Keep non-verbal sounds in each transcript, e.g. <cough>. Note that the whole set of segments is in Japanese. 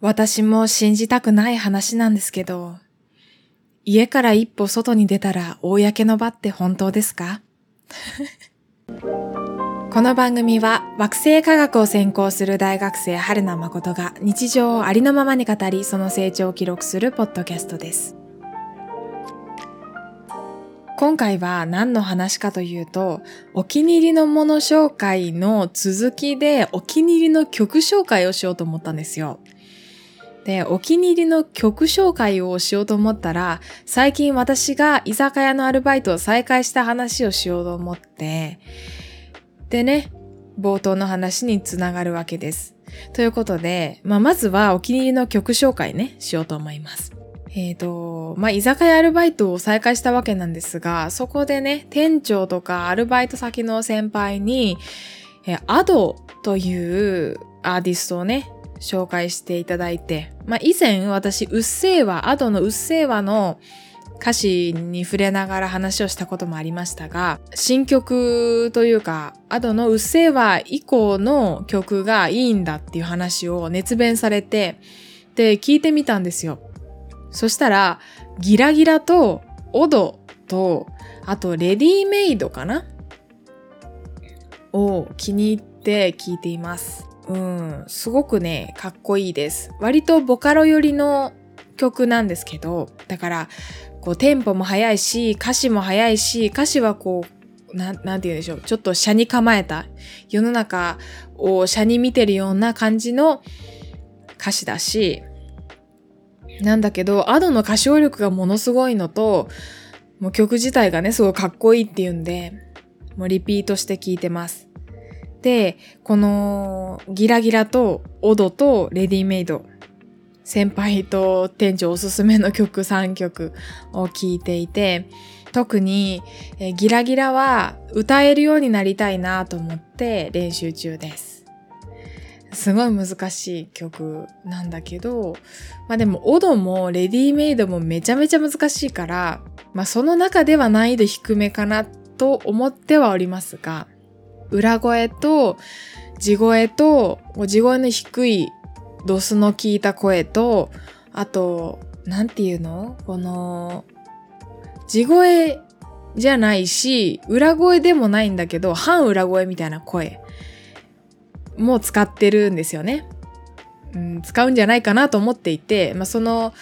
私も信じたくない話なんですけど、家から一歩外に出たら公の場って本当ですか？<laughs> この番組は惑星科学を専攻する大学生春名誠が日常をありのままに語りその成長を記録するポッドキャストです。今回は何の話かというと、お気に入りのもの紹介の続きでお気に入りの曲紹介をしようと思ったんですよ。で、お気に入りの曲紹介をしようと思ったら、最近私が居酒屋のアルバイトを再開した話をしようと思って、でね、冒頭の話につながるわけです。ということで、まあ、まずはお気に入りの曲紹介ね、しようと思います。えっ、ー、と、まあ、居酒屋アルバイトを再開したわけなんですが、そこでね、店長とかアルバイト先の先輩に、えー、アドというアーティストをね、紹介していただいて、まあ、以前私、うっせぇわ、アドのうっせぇわの歌詞に触れながら話をしたこともありましたが、新曲というか、アドのうっせぇわ以降の曲がいいんだっていう話を熱弁されて、で、聞いてみたんですよ。そしたら、ギラギラと、オドと、あと、レディメイドかな？を気に入って聞いています。うん、すごくね、かっこいいです。割とボカロ寄りの曲なんですけど、だから、こう、テンポも速いし、歌詞も速いし、歌詞はこう、ななんて言うんでしょう。ちょっと車に構えた、世の中を車に見てるような感じの歌詞だし、なんだけど、アドの歌唱力がものすごいのと、もう曲自体がね、すごいかっこいいっていうんで、もうリピートして聴いてます。で、このギラギラとオドとレディメイド、先輩と店長おすすめの曲3曲を聴いていて、特にギラギラは歌えるようになりたいなと思って練習中です。すごい難しい曲なんだけど、まあでもオドもレディメイドもめちゃめちゃ難しいから、まあその中では難易度低めかなと思ってはおりますが、裏声と地声と地声の低いドスの効いた声とあとなんていうの？この地声じゃないし裏声でもないんだけど半裏声みたいな声も使ってるんですよね。うん、使うんじゃないかなと思っていて、まあ、その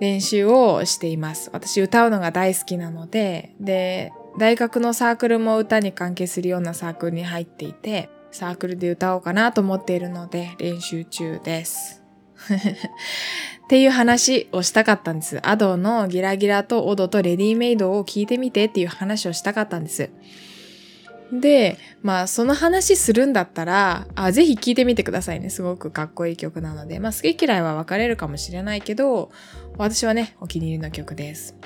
練習をしています。私歌うのが大好きなので、で、大学のサークルも歌に関係するようなサークルに入っていて、サークルで歌おうかなと思っているので練習中です。<laughs> っていう話をしたかったんです。アドのギラギラとオドとレディメイドを聞いてみてっていう話をしたかったんです。で、まあその話するんだったら、あ、ぜひ聞いてみてくださいね。すごくかっこいい曲なので。まあ好き嫌いは分かれるかもしれないけど、私はね、お気に入りの曲です。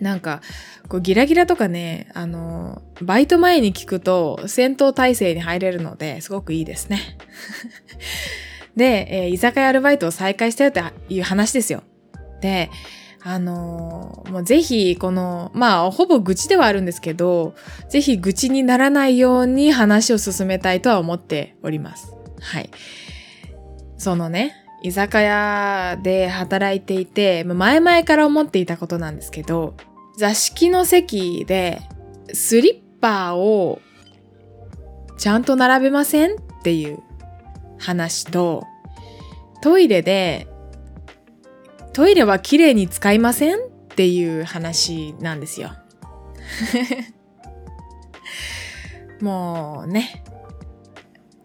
なんか、こうギラギラとかね、あの、バイト前に聞くと戦闘態勢に入れるので、すごくいいですね。で、えー、居酒屋アルバイトを再開したよっていう話ですよ。で、あのー、もうぜひ、この、まあ、ほぼ愚痴ではあるんですけど、ぜひ愚痴にならないように話を進めたいとは思っております。はい。そのね、居酒屋で働いていて、前々から思っていたことなんですけど、座敷の席でスリッパをちゃんと並べませんっていう話と、トイレで、トイレは綺麗に使いませんっていう話なんですよ。<laughs> もうね、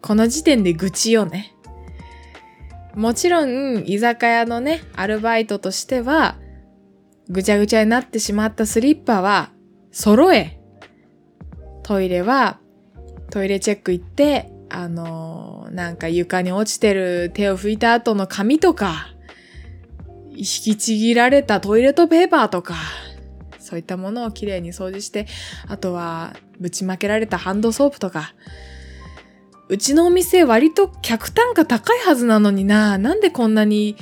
この時点で愚痴よね。もちろん、居酒屋のね、アルバイトとしては、ぐちゃぐちゃになってしまったスリッパは揃え。トイレはトイレチェック行って、あのー、なんか床に落ちてる手を拭いた後の紙とか、引きちぎられたトイレットペーパーとか、そういったものをきれいに掃除して、あとはぶちまけられたハンドソープとか、うちのお店割と客単価高いはずなのにな、なんでこんなに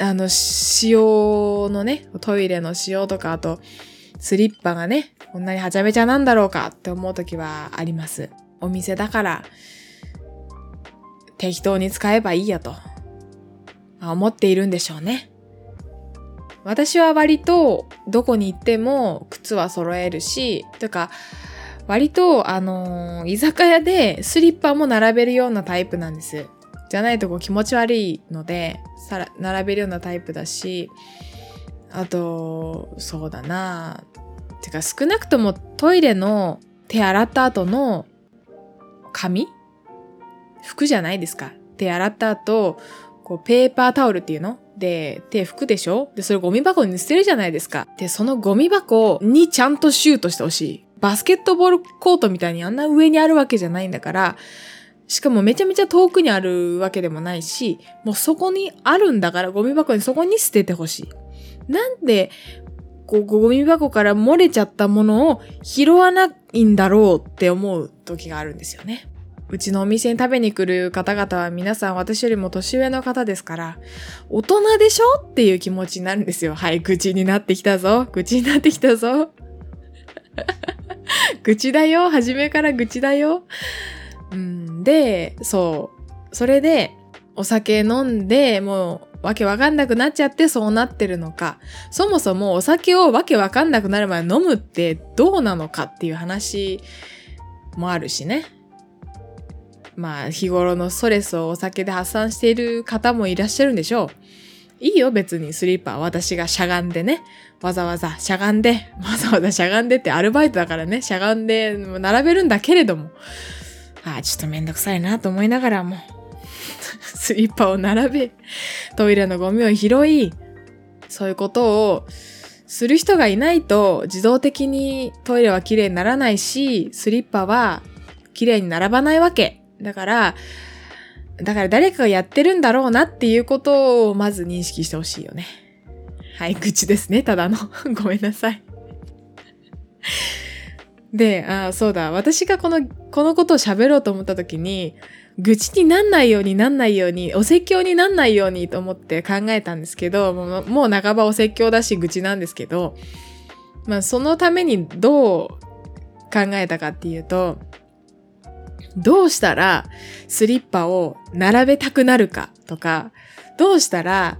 あの、仕様のね、トイレの仕様とか、あと、スリッパがね、こんなにはちゃめちゃなんだろうかって思う時はあります。お店だから、適当に使えばいいやと思っているんでしょうね。私は割とどこに行っても靴は揃えるし、とか割とあのー、居酒屋でスリッパも並べるようなタイプなんです。じゃないとこう気持ち悪いので、さら並べるようなタイプだし、あと、そうだなてか少なくともトイレの手洗った後の紙服じゃないですか。手洗った後、こうペーパータオルっていうの？で、手拭くでしょ？で、それゴミ箱に捨てるじゃないですか。で、そのゴミ箱にちゃんとシュートしてほしい。バスケットボールコートみたいにあんな上にあるわけじゃないんだから、しかもめちゃめちゃ遠くにあるわけでもないし、もうそこにあるんだからゴミ箱にそこに捨ててほしい。なんで、こう、ゴミ箱から漏れちゃったものを拾わないんだろうって思う時があるんですよね。うちのお店に食べに来る方々は皆さん私よりも年上の方ですから、大人でしょっていう気持ちになるんですよ。はい、愚痴になってきたぞ。愚痴になってきたぞ。<laughs> 愚痴だよ。初めから愚痴だよ。うん、で、そう。それで、お酒飲んで、もう、わけわかんなくなっちゃってそうなってるのか、そもそもお酒をわけわかんなくなるまで飲むってどうなのかっていう話もあるしね。まあ、日頃のストレスをお酒で発散している方もいらっしゃるんでしょう。いいよ、別にスリッパー。私がしゃがんでね。わざわざしゃがんで、<laughs> わざわざしゃがんでってアルバイトだからね、しゃがんで並べるんだけれども。あ、ちょっとめんどくさいなと思いながらも、<laughs> スリッパを並べ、トイレのゴミを拾い、そういうことをする人がいないと自動的にトイレは綺麗にならないし、スリッパは綺麗に並ばないわけ。だから、だから誰かがやってるんだろうなっていうことをまず認識してほしいよね。はい、愚痴ですね、ただの。<laughs> ごめんなさい。で、あそうだ、私がこの、このことを喋ろうと思った時に、愚痴になんないようになんないように、お説教になんないようにと思って考えたんですけど、もうもう半ばお説教だし愚痴なんですけど、まあそのためにどう考えたかっていうと、どうしたらスリッパを並べたくなるかとか、どうしたら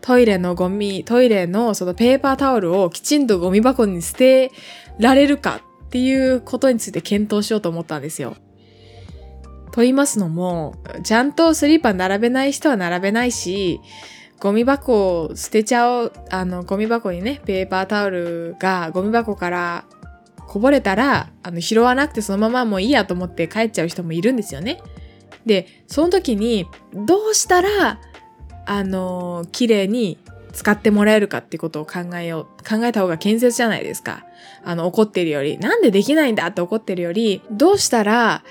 トイレのゴミ、トイレのそのペーパータオルをきちんとゴミ箱に捨てられるかっていうことについて検討しようと思ったんですよ。と言いますのも、ちゃんとスリッパー並べない人は並べないし、ゴミ箱を捨てちゃう、あの、ゴミ箱にね、ペーパータオルがゴミ箱からこぼれたら、あの、拾わなくてそのままもういいやと思って帰っちゃう人もいるんですよね。で、その時に、どうしたら、あの、綺麗に使ってもらえるかってことを考えよう、考えた方が建設じゃないですか。あの、怒ってるより、なんでできないんだって怒ってるより、どうしたら、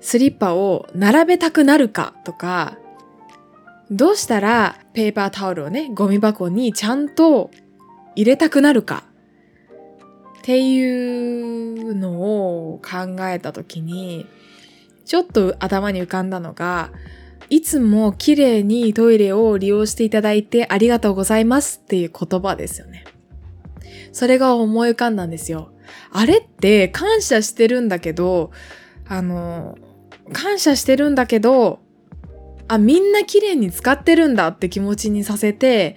スリッパを並べたくなるかとか、どうしたらペーパータオルをね、ゴミ箱にちゃんと入れたくなるかっていうのを考えたときに、ちょっと頭に浮かんだのが、いつも綺麗にトイレを利用していただいてありがとうございますっていう言葉ですよね。それが思い浮かんだんですよ。あれって感謝してるんだけど、あの、感謝してるんだけど、あ、みんな綺麗に使ってるんだって気持ちにさせて、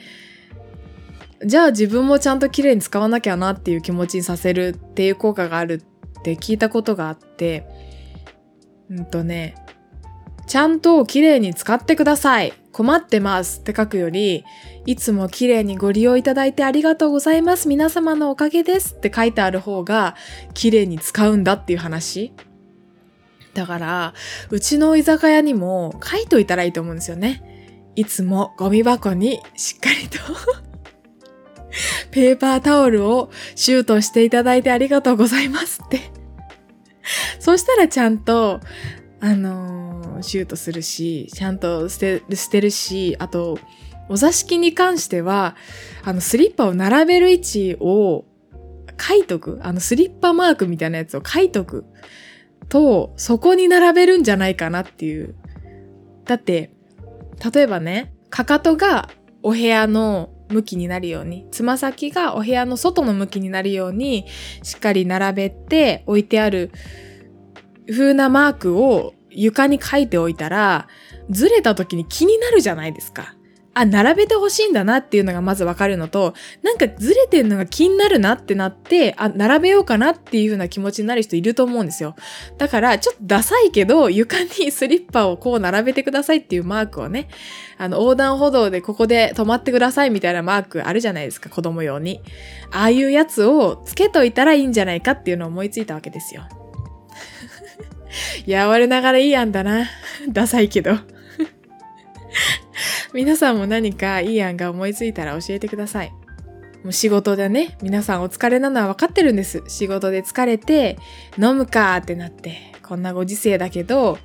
じゃあ自分もちゃんと綺麗に使わなきゃなっていう気持ちにさせるっていう効果があるって聞いたことがあって、うんとね、ちゃんと綺麗に使ってください。困ってますって書くより、いつも綺麗にご利用いただいてありがとうございます。皆様のおかげですって書いてある方が綺麗に使うんだっていう話。だから、うちの居酒屋にも書いといたらいいと思うんですよね。いつもゴミ箱にしっかりと <laughs> ペーパータオルをシュートしていただいてありがとうございますってそしたらちゃんと、あのー、シュートするし、ちゃんと捨て捨てるし、あと、お座敷に関しては、あの、スリッパを並べる位置を書いとく。あの、スリッパマークみたいなやつを書いとく。と、そこに並べるんじゃないかなっていう。だって、例えばね、かかとがお部屋の向きになるように、つま先がお部屋の外の向きになるように、しっかり並べて置いてある風なマークを床に書いておいたら、ずれた時に気になるじゃないですか。あ、並べてほしいんだなっていうのがまずわかるのと、なんかずれてんのが気になるなってなって、あ、並べようかなっていう風な気持ちになる人いると思うんですよ。だから、ちょっとダサいけど、床にスリッパをこう並べてくださいっていうマークをね、あの、横断歩道でここで止まってくださいみたいなマークあるじゃないですか、子供用に。ああいうやつをつけといたらいいんじゃないかっていうのを思いついたわけですよ。いや、我ながらいい案だな。<laughs> ダサいけど。<laughs> 皆さんも何かいい案が思いついたら教えてください。もう仕事でね、皆さんお疲れなのは分かってるんです。仕事で疲れて、飲むかってなって、こんなご時世だけど、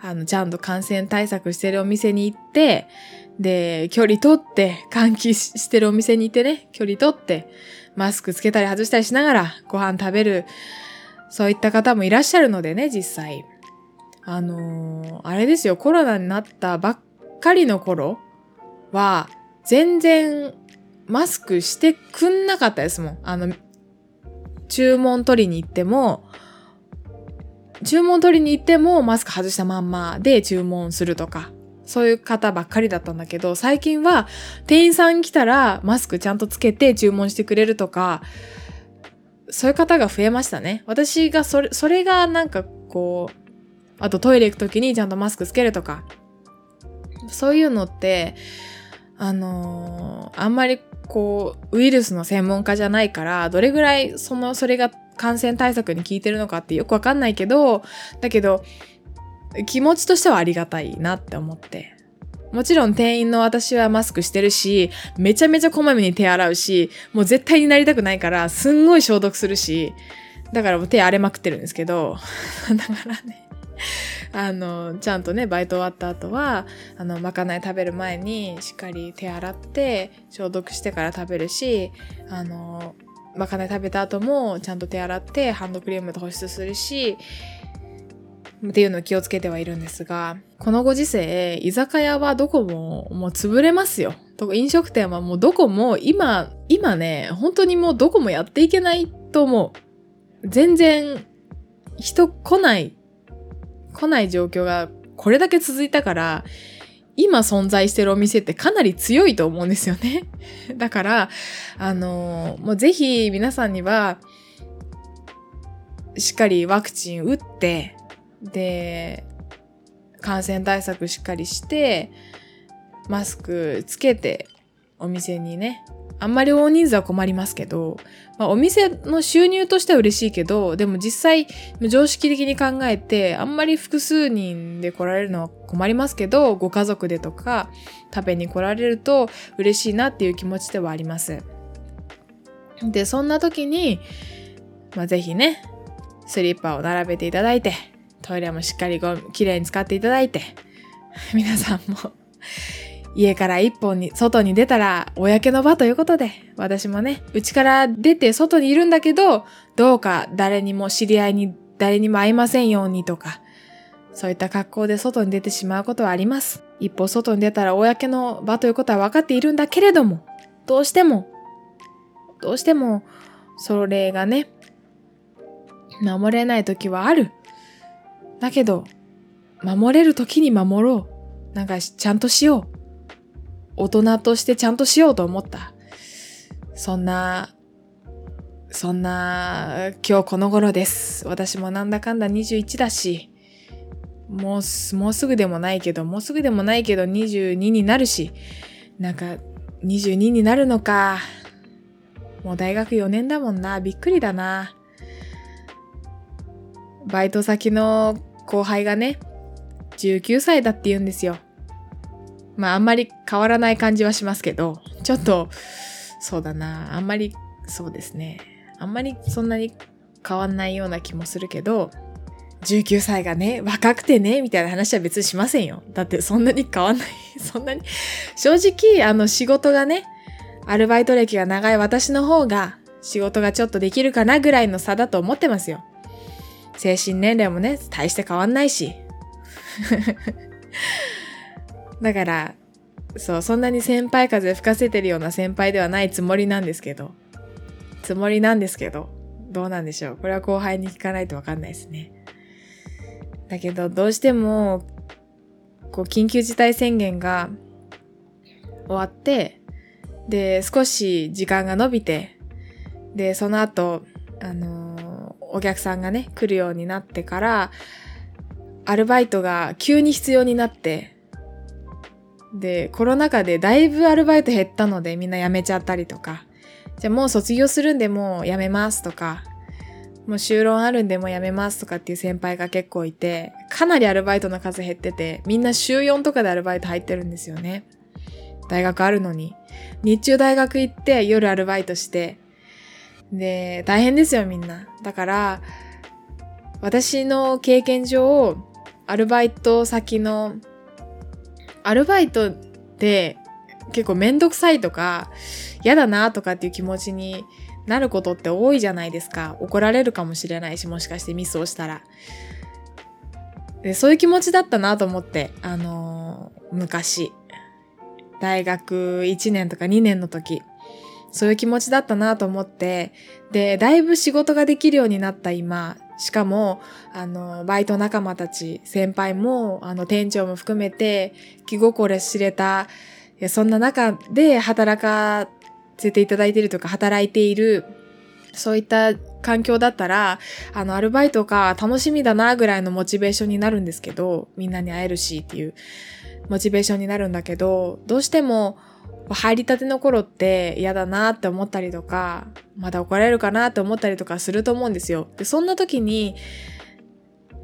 あの、ちゃんと感染対策してるお店に行って、で、距離取って、換気してるお店に行ってね、距離取って、マスクつけたり外したりしながらご飯食べる、そういった方もいらっしゃるのでね、実際。あのー、あれですよ、コロナになったばっかりの頃は、全然マスクしてくんなかったですもん。あの、注文取りに行っても、注文取りに行ってもマスク外したまんまで注文するとか、そういう方ばっかりだったんだけど、最近は店員さん来たらマスクちゃんとつけて注文してくれるとか、そういう方が増えましたね。私がそれ、それがなんかこう、あとトイレ行く時にちゃんとマスクつけるとか、そういうのって、あのー、あんまりこう、ウイルスの専門家じゃないから、どれぐらいその、それが感染対策に効いてるのかってよくわかんないけど、だけど、気持ちとしてはありがたいなって思って。もちろん店員の私はマスクしてるし、めちゃめちゃこまめに手洗うし、もう絶対になりたくないから、すんごい消毒するし、だからもう手荒れまくってるんですけど、<laughs> だからね、あの、ちゃんとね、バイト終わった後は、あの、まかない食べる前にしっかり手洗って、消毒してから食べるし、あの、まかない食べた後もちゃんと手洗ってハンドクリームで保湿するし、っていうのを気をつけてはいるんですが、このご時世、居酒屋はどこももう潰れますよ。飲食店はもうどこも今、今ね、本当にもうどこもやっていけないと思う。全然人来ない来ない状況がこれだけ続いたから、今存在してるお店ってかなり強いと思うんですよね。<laughs> だから、あの、もうぜひ皆さんには、しっかりワクチン打って、で、感染対策しっかりして、マスクつけて、お店にね、あんまり大人数は困りますけど、まあ、お店の収入としては嬉しいけど、でも実際、常識的に考えて、あんまり複数人で来られるのは困りますけど、ご家族でとか食べに来られると嬉しいなっていう気持ちではあります。で、そんな時に、まあ、ぜひね、スリッパを並べていただいて、トイレもしっかりご綺麗に使っていただいて、<laughs> 皆さんも家から一本に、外に出たら、公の場ということで、私もね、家から出て外にいるんだけど、どうか誰にも知り合いに、誰にも会いませんようにとか、そういった格好で外に出てしまうことはあります。一歩外に出たら公の場ということは分かっているんだけれども、どうしても、どうしても、それがね、守れない時はある。だけど、守れる時に守ろう。なんかちゃんとしよう。大人としてちゃんとしようと思った。そんな、そんな、今日この頃です。私もなんだかんだ21だし、もう、もうすぐでもないけど、もうすぐでもないけど22になるし、なんか、22になるのか。もう大学4年だもんな。びっくりだな。バイト先の後輩がね、19歳だって言うんですよ。まああんまり変わらない感じはしますけど、ちょっと、そうだな、あんまり、そうですね。あんまりそんなに変わんないような気もするけど、19歳がね、若くてね、みたいな話は別にしませんよ。だってそんなに変わんない。<laughs> そんなに。正直、あの仕事がね、アルバイト歴が長い私の方が仕事がちょっとできるかなぐらいの差だと思ってますよ。精神年齢もね、大して変わんないし。<laughs> だから、そう、そんなに先輩風吹かせてるような先輩ではないつもりなんですけど、つもりなんですけど、どうなんでしょう。これは後輩に聞かないとわかんないですね。だけど、どうしても、こう、緊急事態宣言が終わって、で、少し時間が伸びて、で、その後、あのー、お客さんがね、来るようになってから、アルバイトが急に必要になって、で、コロナ禍でだいぶアルバイト減ったのでみんな辞めちゃったりとか、じゃあもう卒業するんでもう辞めますとか、もう就労あるんでもう辞めますとかっていう先輩が結構いて、かなりアルバイトの数減ってて、みんな週4とかでアルバイト入ってるんですよね。大学あるのに。日中大学行って夜アルバイトして、で、大変ですよみんな。だから、私の経験上、アルバイト先のアルバイトって結構めんどくさいとか嫌だなとかっていう気持ちになることって多いじゃないですか。怒られるかもしれないし、もしかしてミスをしたら。でそういう気持ちだったなと思って、あのー、昔、大学1年とか2年の時、そういう気持ちだったなと思って、で、だいぶ仕事ができるようになった今、しかも、あの、バイト仲間たち、先輩も、あの、店長も含めて、気心知れた、そんな中で働かせていただいているとか、働いている、そういった環境だったら、あの、アルバイトか楽しみだなぐらいのモチベーションになるんですけど、みんなに会えるしっていうモチベーションになるんだけど、どうしても、入りたての頃って嫌だなって思ったりとか、まだ怒られるかなって思ったりとかすると思うんですよ。で、そんな時に、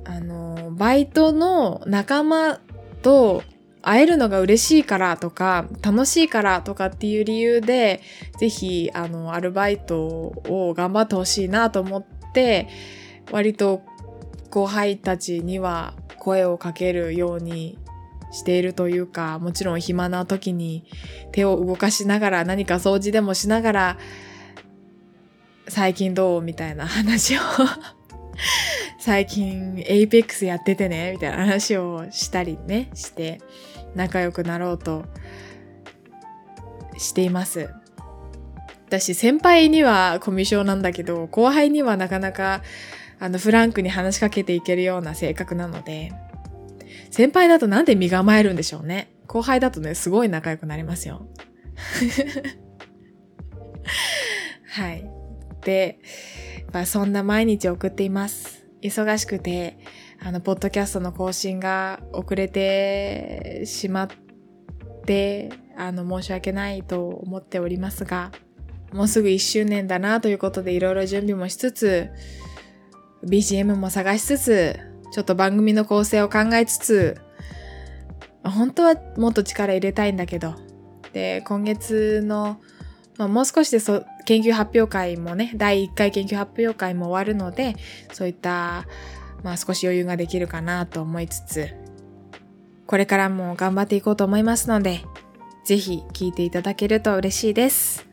あの、バイトの仲間と会えるのが嬉しいからとか、楽しいからとかっていう理由で、ぜひ、あの、アルバイトを頑張ってほしいなと思って、割と後輩たちには声をかけるようにしているというか、もちろん暇な時に手を動かしながら何か掃除でもしながら、最近どう？みたいな話を。<laughs> 最近エイペックスやっててね？みたいな話をしたりね、して仲良くなろうとしています。私先輩にはコミュ障なんだけど、後輩にはなかなかあのフランクに話しかけていけるような性格なので、先輩だとなんで身構えるんでしょうね。後輩だとね、すごい仲良くなりますよ。<laughs> はい。で、まあ、そんな毎日送っています。忙しくて、あの、ポッドキャストの更新が遅れてしまって、あの、申し訳ないと思っておりますが、もうすぐ1周年だなということでいろいろ準備もしつつ、BGM も探しつつ、ちょっと番組の構成を考えつつ、本当はもっと力入れたいんだけど、で、今月の、まあ、もう少しでそ研究発表会もね、第1回研究発表会も終わるので、そういった、まあ少し余裕ができるかなと思いつつ、これからも頑張っていこうと思いますので、ぜひ聞いていただけると嬉しいです。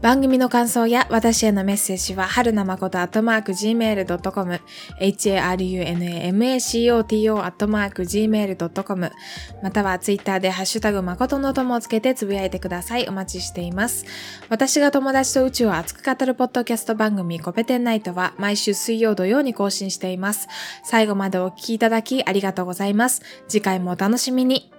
番組の感想や私へのメッセージは、春名誠アットマーク gmail.com、harunamacoto アットマーク gmail.com、またはツイッターでハッシュタグ誠の友をつけてつぶやいてください。お待ちしています。私が友達と宇宙を熱く語るポッドキャスト番組コペテンナイトは毎週水曜土曜に更新しています。最後までお聴きいただきありがとうございます。次回もお楽しみに。